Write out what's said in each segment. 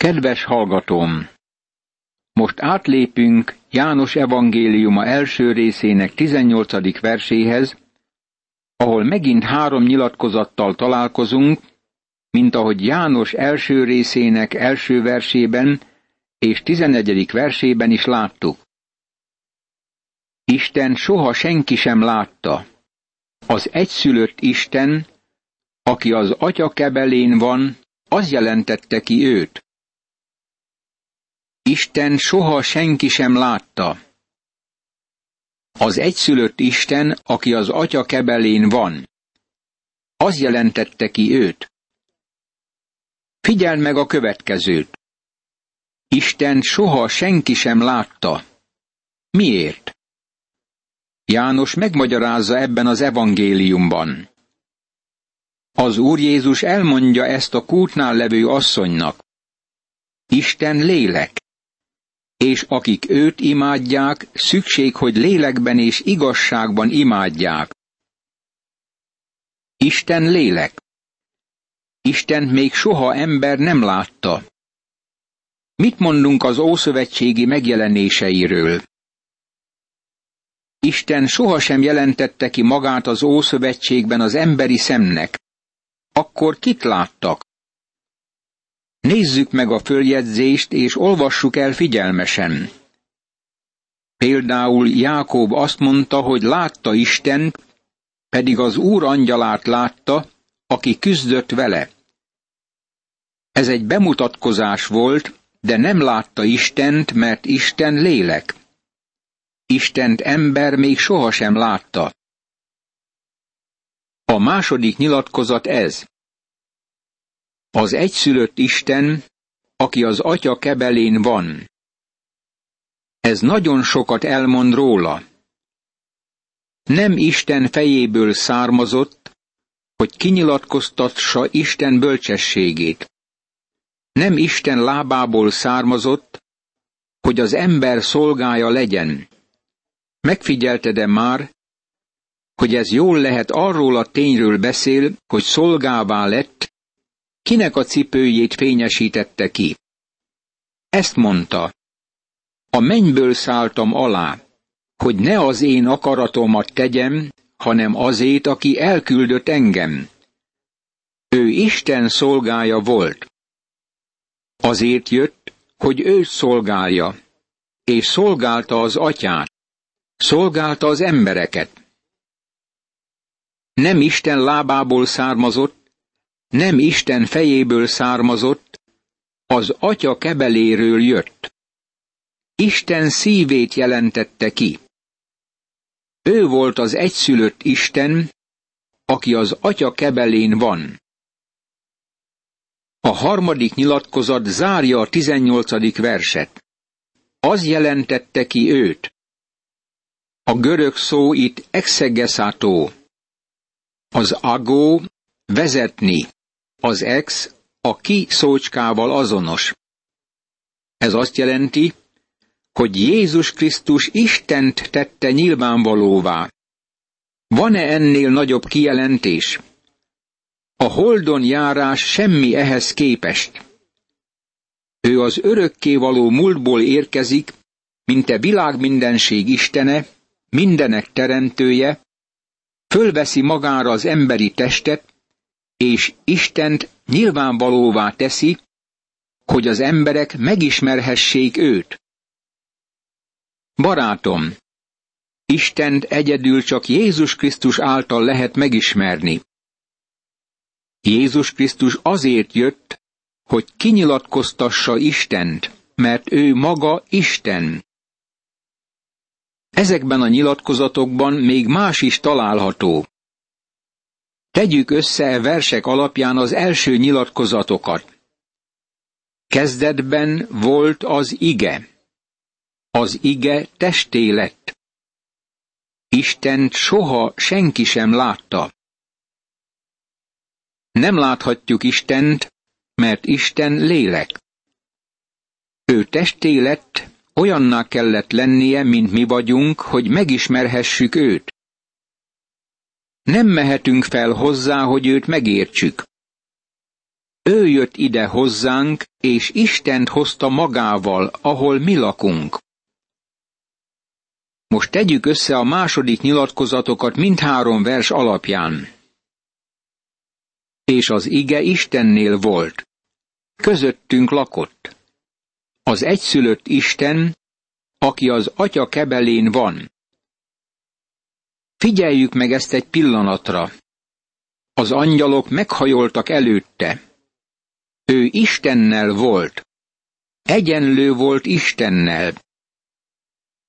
Kedves hallgatóm! Most átlépünk János evangéliuma első részének 18. verséhez, ahol megint három nyilatkozattal találkozunk, mint ahogy János első részének első versében és 11. versében is láttuk. Isten soha senki sem látta. Az egyszülött Isten, aki az atya kebelén van, az jelentette ki őt. Isten soha senki sem látta. Az egyszülött Isten, aki az atya kebelén van, az jelentette ki őt. Figyeld meg a következőt. Isten soha senki sem látta. Miért? János megmagyarázza ebben az evangéliumban. Az Úr Jézus elmondja ezt a kútnál levő asszonynak. Isten lélek, és akik őt imádják, szükség, hogy lélekben és igazságban imádják. Isten lélek. Isten még soha ember nem látta. Mit mondunk az ószövetségi megjelenéseiről? Isten sohasem jelentette ki magát az Ószövetségben az emberi szemnek. Akkor kit láttak? Nézzük meg a följegyzést, és olvassuk el figyelmesen. Például Jákob azt mondta, hogy látta Isten, pedig az Úr angyalát látta, aki küzdött vele. Ez egy bemutatkozás volt, de nem látta Istent, mert Isten lélek. Istent ember még sohasem látta. A második nyilatkozat ez. Az egyszülött Isten, aki az atya kebelén van. Ez nagyon sokat elmond róla. Nem Isten fejéből származott, hogy kinyilatkoztassa Isten bölcsességét. Nem Isten lábából származott, hogy az ember szolgája legyen. Megfigyelted-e már, hogy ez jól lehet arról a tényről beszél, hogy szolgává lett, kinek a cipőjét fényesítette ki. Ezt mondta, a mennyből szálltam alá, hogy ne az én akaratomat tegyem, hanem azét, aki elküldött engem. Ő Isten szolgája volt. Azért jött, hogy őt szolgálja, és szolgálta az atyát, szolgálta az embereket. Nem Isten lábából származott, nem Isten fejéből származott, az atya kebeléről jött. Isten szívét jelentette ki. Ő volt az egyszülött Isten, aki az atya kebelén van. A harmadik nyilatkozat zárja a tizennyolcadik verset. Az jelentette ki őt. A görög szó itt exegesátó. Az agó vezetni, az ex a ki szócskával azonos. Ez azt jelenti, hogy Jézus Krisztus Istent tette nyilvánvalóvá. Van-e ennél nagyobb kijelentés? A holdon járás semmi ehhez képest. Ő az örökkévaló múltból érkezik, mint a világ mindenség Istene, mindenek teremtője, fölveszi magára az emberi testet, és Istent nyilvánvalóvá teszi, hogy az emberek megismerhessék őt. Barátom, Istent egyedül csak Jézus Krisztus által lehet megismerni. Jézus Krisztus azért jött, hogy kinyilatkoztassa Istent, mert ő maga Isten. Ezekben a nyilatkozatokban még más is található. Tegyük össze a versek alapján az első nyilatkozatokat. Kezdetben volt az ige. Az ige testé lett. Istent soha senki sem látta. Nem láthatjuk Istent, mert Isten lélek. Ő testé lett, olyanná kellett lennie, mint mi vagyunk, hogy megismerhessük őt. Nem mehetünk fel hozzá, hogy őt megértsük. Ő jött ide hozzánk, és Istent hozta magával, ahol mi lakunk. Most tegyük össze a második nyilatkozatokat mindhárom vers alapján. És az ige Istennél volt. Közöttünk lakott. Az egyszülött Isten, aki az atya kebelén van. Figyeljük meg ezt egy pillanatra. Az angyalok meghajoltak előtte. Ő Istennel volt. Egyenlő volt Istennel.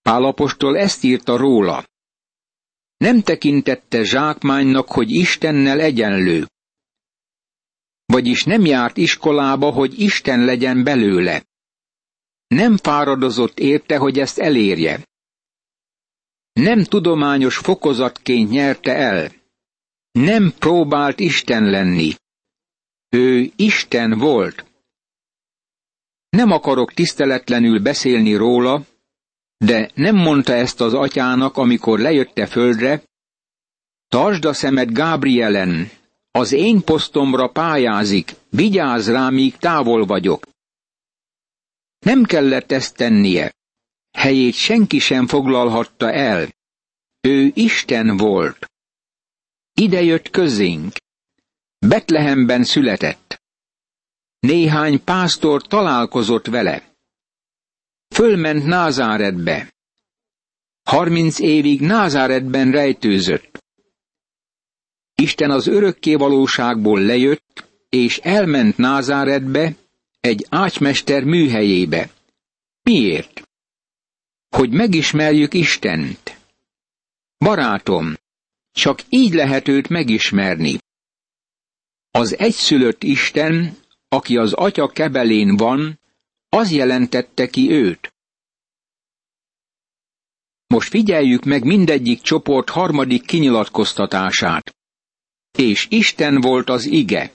Pálapostól ezt írta róla. Nem tekintette zsákmánynak, hogy Istennel egyenlő. Vagyis nem járt iskolába, hogy Isten legyen belőle. Nem fáradozott érte, hogy ezt elérje. Nem tudományos fokozatként nyerte el. Nem próbált Isten lenni. Ő Isten volt. Nem akarok tiszteletlenül beszélni róla, de nem mondta ezt az atyának, amikor lejötte földre, tartsd a szemed Gábrielen, az én posztomra pályázik, vigyázz rá, míg távol vagyok. Nem kellett ezt tennie. Helyét senki sem foglalhatta el. Ő Isten volt. Ide jött közénk. Betlehemben született. Néhány pásztor találkozott vele. Fölment Názáretbe. Harminc évig Názáretben rejtőzött. Isten az örökké valóságból lejött, és elment Názáretbe, egy ácsmester műhelyébe. Miért? Hogy megismerjük Istent. Barátom, csak így lehet őt megismerni. Az egyszülött Isten, aki az atya kebelén van, az jelentette ki őt. Most figyeljük meg mindegyik csoport harmadik kinyilatkoztatását. És Isten volt az ige.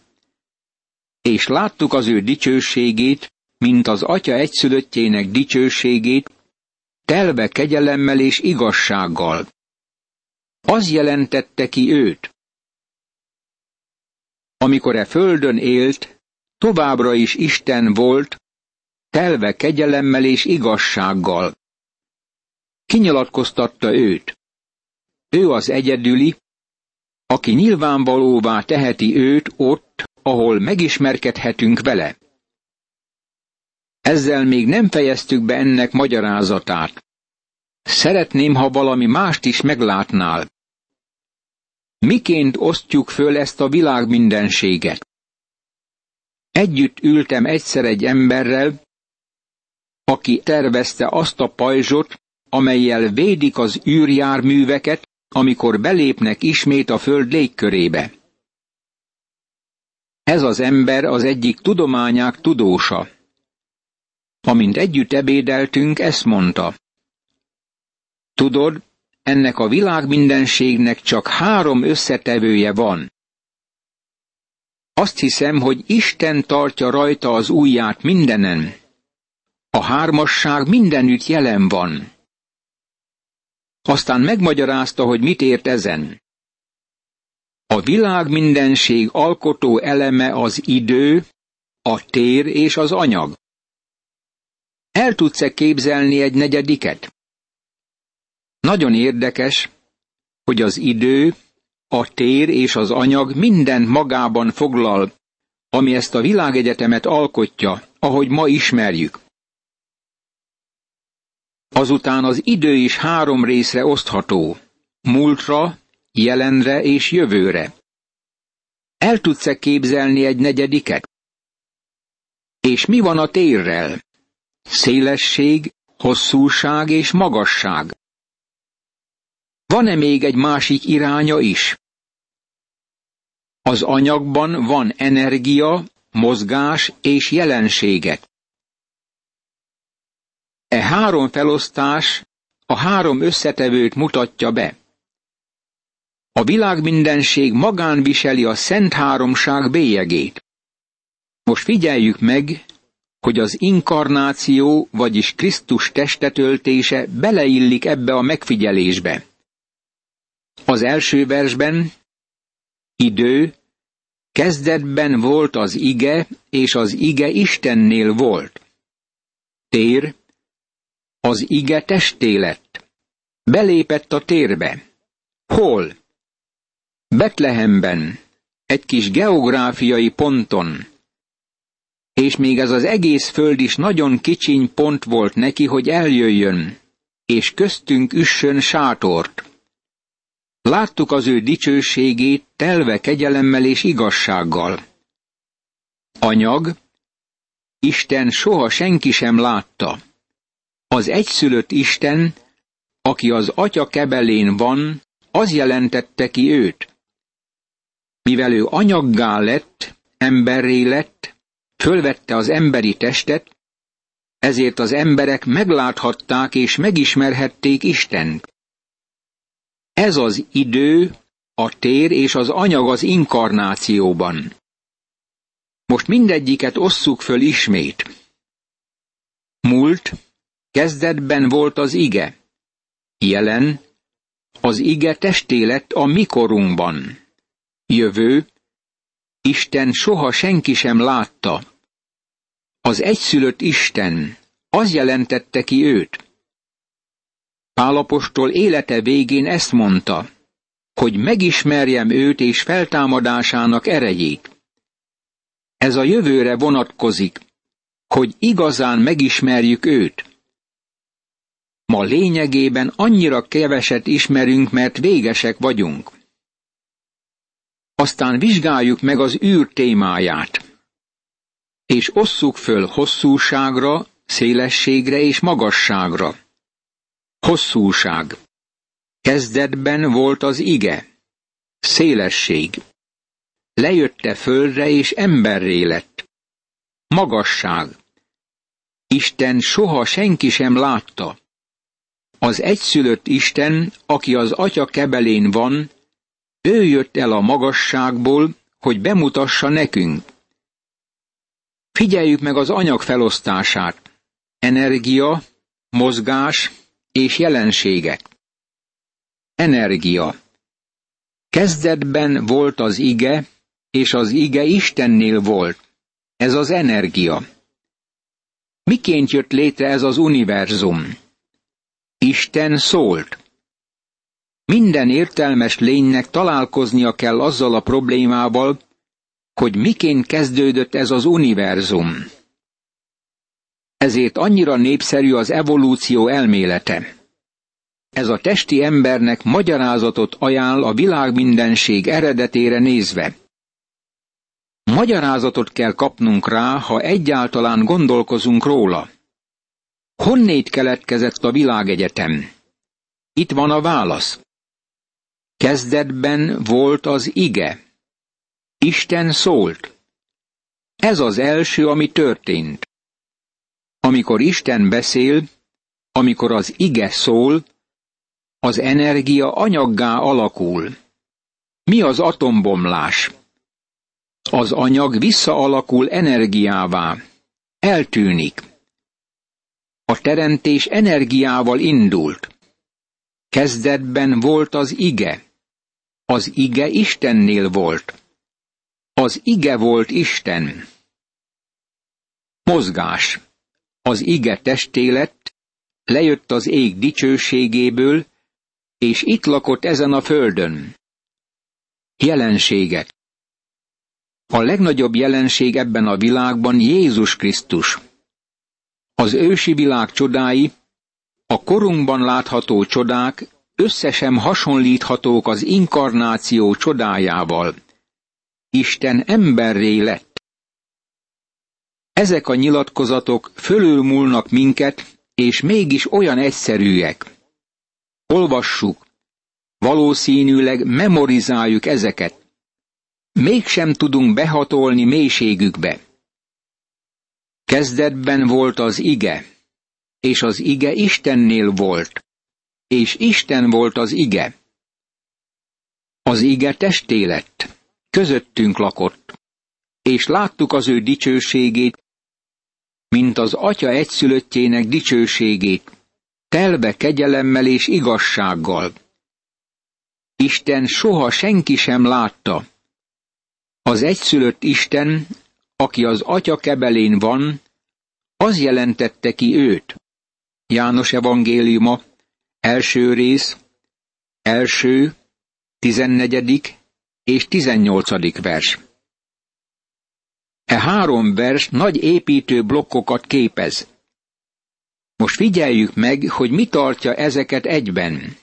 És láttuk az ő dicsőségét, mint az atya egyszülöttjének dicsőségét, telve kegyelemmel és igazsággal. Az jelentette ki őt. Amikor e földön élt, továbbra is Isten volt, telve kegyelemmel és igazsággal. Kinyilatkoztatta őt. Ő az egyedüli, aki nyilvánvalóvá teheti őt ott, ahol megismerkedhetünk vele. Ezzel még nem fejeztük be ennek magyarázatát. Szeretném, ha valami mást is meglátnál. Miként osztjuk föl ezt a világ mindenséget? Együtt ültem egyszer egy emberrel, aki tervezte azt a pajzsot, amelyel védik az űrjárműveket, amikor belépnek ismét a föld légkörébe. Ez az ember az egyik tudományák tudósa. Amint együtt ebédeltünk, ezt mondta. Tudod, ennek a világ mindenségnek csak három összetevője van. Azt hiszem, hogy Isten tartja rajta az ujját mindenen. A hármasság mindenütt jelen van. Aztán megmagyarázta, hogy mit ért ezen. A világ mindenség alkotó eleme az idő, a tér és az anyag. El tudsz-e képzelni egy negyediket? Nagyon érdekes, hogy az idő, a tér és az anyag minden magában foglal, ami ezt a világegyetemet alkotja, ahogy ma ismerjük. Azután az idő is három részre osztható, múltra, jelenre és jövőre. El tudsz-e képzelni egy negyediket? És mi van a térrel? Szélesség, hosszúság és magasság. Van-e még egy másik iránya is? Az anyagban van energia, mozgás és jelenségek. E három felosztás a három összetevőt mutatja be. A világmindenség magán viseli a Szent Háromság bélyegét. Most figyeljük meg, hogy az inkarnáció, vagyis Krisztus testetöltése beleillik ebbe a megfigyelésbe. Az első versben idő, Kezdetben volt az ige, és az ige Istennél volt. Tér, az ige testé lett. Belépett a térbe. Hol? Betlehemben, egy kis geográfiai ponton. És még ez az egész föld is nagyon kicsiny pont volt neki, hogy eljöjjön, és köztünk üssön sátort. Láttuk az ő dicsőségét telve kegyelemmel és igazsággal. Anyag, Isten soha senki sem látta. Az egyszülött Isten, aki az atya kebelén van, az jelentette ki őt. Mivel ő anyaggá lett, emberré lett, fölvette az emberi testet, ezért az emberek megláthatták és megismerhették Istent. Ez az idő, a tér és az anyag az inkarnációban. Most mindegyiket osszuk föl ismét. Múlt, kezdetben volt az ige. Jelen, az ige testé lett a mikorunkban. Jövő, Isten soha senki sem látta. Az egyszülött Isten, az jelentette ki őt. Pálapostól élete végén ezt mondta, hogy megismerjem őt és feltámadásának erejét. Ez a jövőre vonatkozik, hogy igazán megismerjük őt. Ma lényegében annyira keveset ismerünk, mert végesek vagyunk. Aztán vizsgáljuk meg az űr témáját, és osszuk föl hosszúságra, szélességre és magasságra. Hosszúság. Kezdetben volt az ige. Szélesség. Lejötte földre és emberré lett. Magasság. Isten soha senki sem látta. Az egyszülött Isten, aki az atya kebelén van, ő jött el a magasságból, hogy bemutassa nekünk. Figyeljük meg az anyag felosztását. Energia, mozgás és jelenségek. Energia. Kezdetben volt az ige, és az ige Istennél volt. Ez az energia. Miként jött létre ez az univerzum? Isten szólt. Minden értelmes lénynek találkoznia kell azzal a problémával, hogy miként kezdődött ez az univerzum. Ezért annyira népszerű az evolúció elmélete. Ez a testi embernek magyarázatot ajánl a világ mindenség eredetére nézve. Magyarázatot kell kapnunk rá, ha egyáltalán gondolkozunk róla. Honnét keletkezett a világegyetem? Itt van a válasz. Kezdetben volt az ige. Isten szólt. Ez az első, ami történt. Amikor Isten beszél, amikor az ige szól, az energia anyaggá alakul. Mi az atombomlás? Az anyag visszaalakul energiává. Eltűnik. A teremtés energiával indult. Kezdetben volt az ige. Az ige Istennél volt. Az ige volt Isten. Mozgás. Az ige testé lett, lejött az ég dicsőségéből, és itt lakott ezen a földön. Jelenségek. A legnagyobb jelenség ebben a világban Jézus Krisztus. Az ősi világ csodái, a korunkban látható csodák összesen hasonlíthatók az inkarnáció csodájával. Isten emberré lett. Ezek a nyilatkozatok fölülmúlnak minket, és mégis olyan egyszerűek. Olvassuk, valószínűleg memorizáljuk ezeket. Mégsem tudunk behatolni mélységükbe. Kezdetben volt az ige, és az ige Istennél volt, és Isten volt az ige. Az ige testé lett, közöttünk lakott, és láttuk az ő dicsőségét, mint az atya egyszülöttjének dicsőségét, telve kegyelemmel és igazsággal. Isten soha senki sem látta. Az egyszülött Isten, aki az atya kebelén van, az jelentette ki őt. János evangéliuma, első rész, első, tizennegyedik és tizennyolcadik vers. E három vers nagy építő blokkokat képez. Most figyeljük meg, hogy mi tartja ezeket egyben.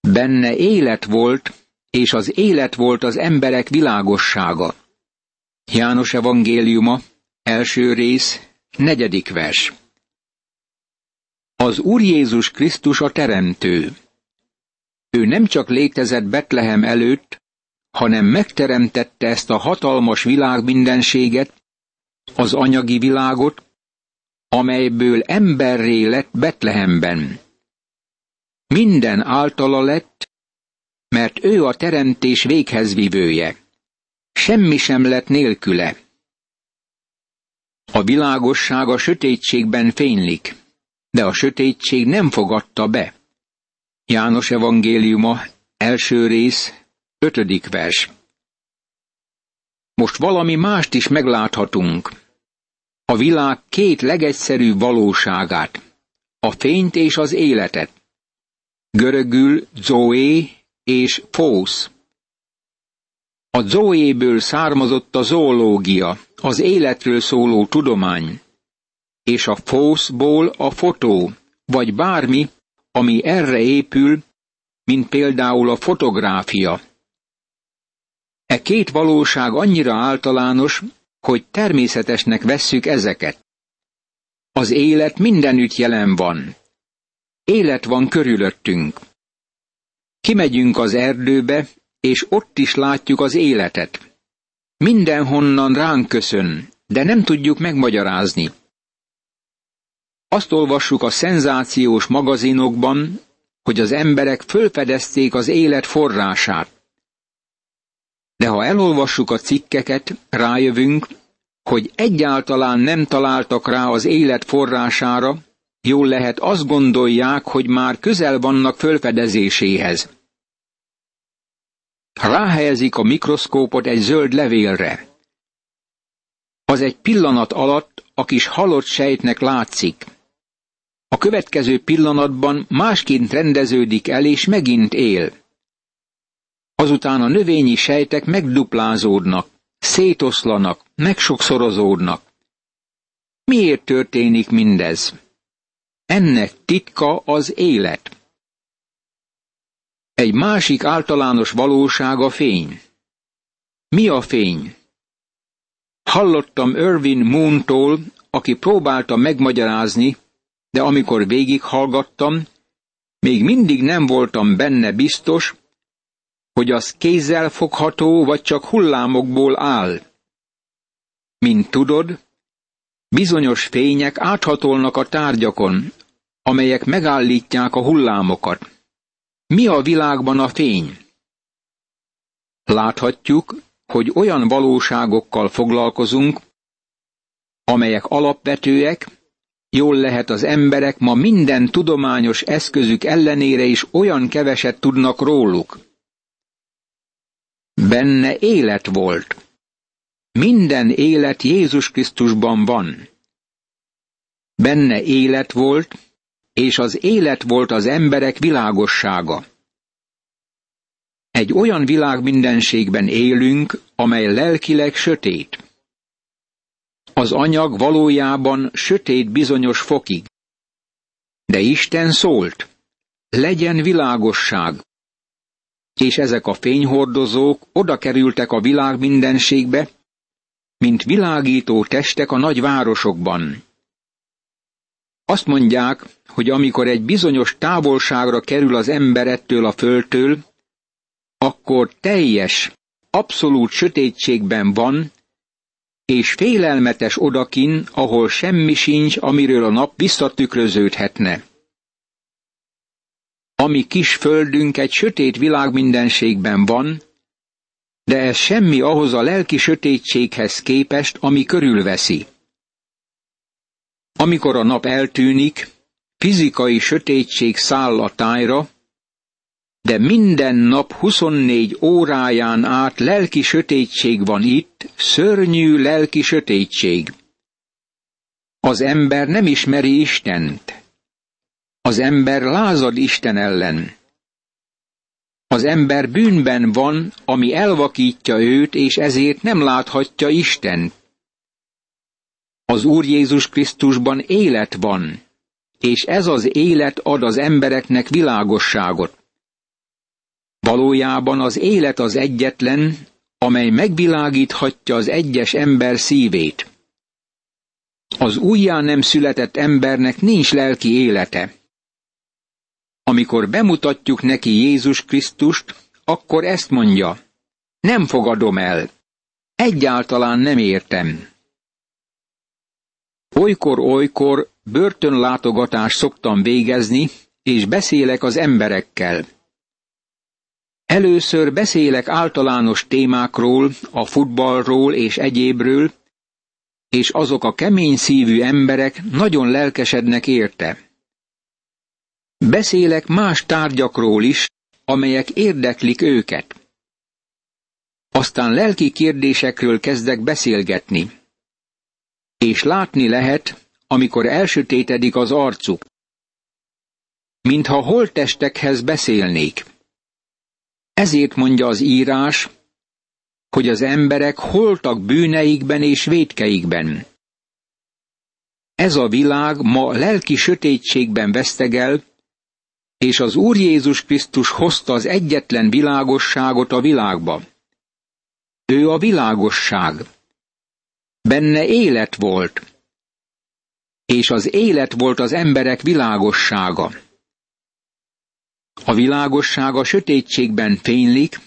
Benne élet volt, és az élet volt az emberek világossága. János evangéliuma, első rész, negyedik vers. Az Úr Jézus Krisztus a Teremtő. Ő nem csak létezett Betlehem előtt, hanem megteremtette ezt a hatalmas világ mindenséget, az anyagi világot, amelyből emberré lett Betlehemben. Minden általa lett, mert ő a teremtés véghezvivője. Semmi sem lett nélküle. A világosság a sötétségben fénylik, de a sötétség nem fogadta be. János evangéliuma, első rész, ötödik vers. Most valami mást is megláthatunk. A világ két legegyszerűbb valóságát, a fényt és az életet. Görögül Zoé és Fósz. A Zoéből származott a zoológia, az életről szóló tudomány, és a Fószból a fotó, vagy bármi, ami erre épül, mint például a fotográfia. E két valóság annyira általános, hogy természetesnek vesszük ezeket. Az élet mindenütt jelen van. Élet van körülöttünk. Kimegyünk az erdőbe, és ott is látjuk az életet. Mindenhonnan ránk köszön, de nem tudjuk megmagyarázni. Azt olvassuk a szenzációs magazinokban, hogy az emberek fölfedezték az élet forrását. De ha elolvassuk a cikkeket, rájövünk, hogy egyáltalán nem találtak rá az élet forrására, jól lehet azt gondolják, hogy már közel vannak fölfedezéséhez. Ráhelyezik a mikroszkópot egy zöld levélre. Az egy pillanat alatt a kis halott sejtnek látszik. A következő pillanatban másként rendeződik el, és megint él. Azután a növényi sejtek megduplázódnak, szétoszlanak, megsokszorozódnak. Miért történik mindez? Ennek titka az élet. Egy másik általános valóság a fény. Mi a fény? Hallottam Irvin Moontól, aki próbálta megmagyarázni, de amikor végighallgattam, még mindig nem voltam benne biztos, hogy az kézzel fogható, vagy csak hullámokból áll. Mint tudod, bizonyos fények áthatolnak a tárgyakon, amelyek megállítják a hullámokat. Mi a világban a fény? Láthatjuk, hogy olyan valóságokkal foglalkozunk, amelyek alapvetőek, jól lehet az emberek ma minden tudományos eszközük ellenére is olyan keveset tudnak róluk. Benne élet volt. Minden élet Jézus Krisztusban van. Benne élet volt, és az élet volt az emberek világossága. Egy olyan világ mindenségben élünk, amely lelkileg sötét. Az anyag valójában sötét bizonyos fokig. De Isten szólt, legyen világosság, és ezek a fényhordozók oda kerültek a világ mindenségbe, mint világító testek a nagy városokban. Azt mondják, hogy amikor egy bizonyos távolságra kerül az ember ettől a földtől, akkor teljes, abszolút sötétségben van, és félelmetes odakin, ahol semmi sincs, amiről a nap visszatükröződhetne. Ami kis földünk egy sötét világmindenségben van, de ez semmi ahhoz a lelki sötétséghez képest, ami körülveszi. Amikor a nap eltűnik, fizikai sötétség száll a tájra, de minden nap 24 óráján át lelki sötétség van itt, szörnyű lelki sötétség. Az ember nem ismeri Istent. Az ember lázad Isten ellen. Az ember bűnben van, ami elvakítja őt, és ezért nem láthatja Istent. Az Úr Jézus Krisztusban élet van, és ez az élet ad az embereknek világosságot. Valójában az élet az egyetlen, amely megvilágíthatja az egyes ember szívét. Az újján nem született embernek nincs lelki élete. Amikor bemutatjuk neki Jézus Krisztust, akkor ezt mondja, nem fogadom el, egyáltalán nem értem. Olykor-olykor börtönlátogatást szoktam végezni, és beszélek az emberekkel. Először beszélek általános témákról, a futballról és egyébről, és azok a kemény szívű emberek nagyon lelkesednek érte. Beszélek más tárgyakról is, amelyek érdeklik őket. Aztán lelki kérdésekről kezdek beszélgetni. És látni lehet, amikor elsötétedik az arcuk. Mintha holtestekhez beszélnék. Ezért mondja az írás, hogy az emberek holtak bűneikben és védkeikben. Ez a világ ma lelki sötétségben vesztegel, és az Úr Jézus Krisztus hozta az egyetlen világosságot a világba. Ő a világosság. Benne élet volt, és az élet volt az emberek világossága. A világosság a sötétségben fénylik,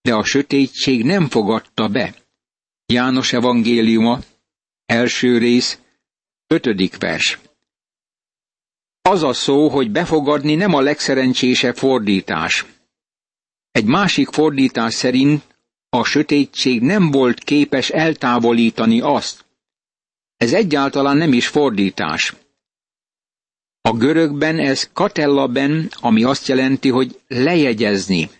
de a sötétség nem fogadta be. János evangéliuma, első rész, ötödik vers. Az a szó, hogy befogadni nem a legszerencsésebb fordítás. Egy másik fordítás szerint a sötétség nem volt képes eltávolítani azt. Ez egyáltalán nem is fordítás. A görögben ez katellaben, ami azt jelenti, hogy lejegyezni.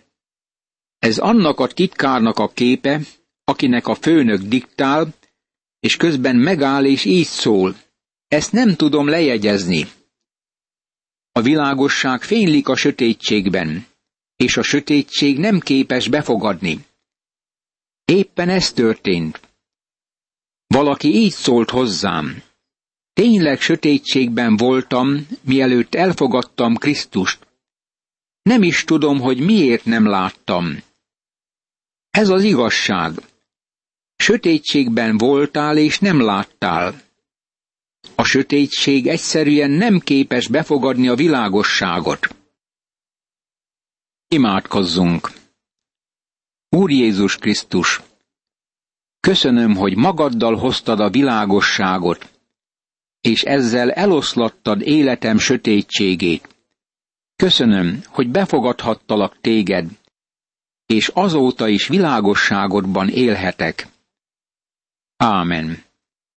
Ez annak a titkárnak a képe, akinek a főnök diktál, és közben megáll és így szól. Ezt nem tudom lejegyezni. A világosság fénylik a sötétségben, és a sötétség nem képes befogadni. Éppen ez történt. Valaki így szólt hozzám. Tényleg sötétségben voltam, mielőtt elfogadtam Krisztust. Nem is tudom, hogy miért nem láttam. Ez az igazság. Sötétségben voltál és nem láttál. A sötétség egyszerűen nem képes befogadni a világosságot. Imádkozzunk! Úr Jézus Krisztus! Köszönöm, hogy magaddal hoztad a világosságot, és ezzel eloszlattad életem sötétségét. Köszönöm, hogy befogadhattalak téged, és azóta is világosságodban élhetek. Ámen.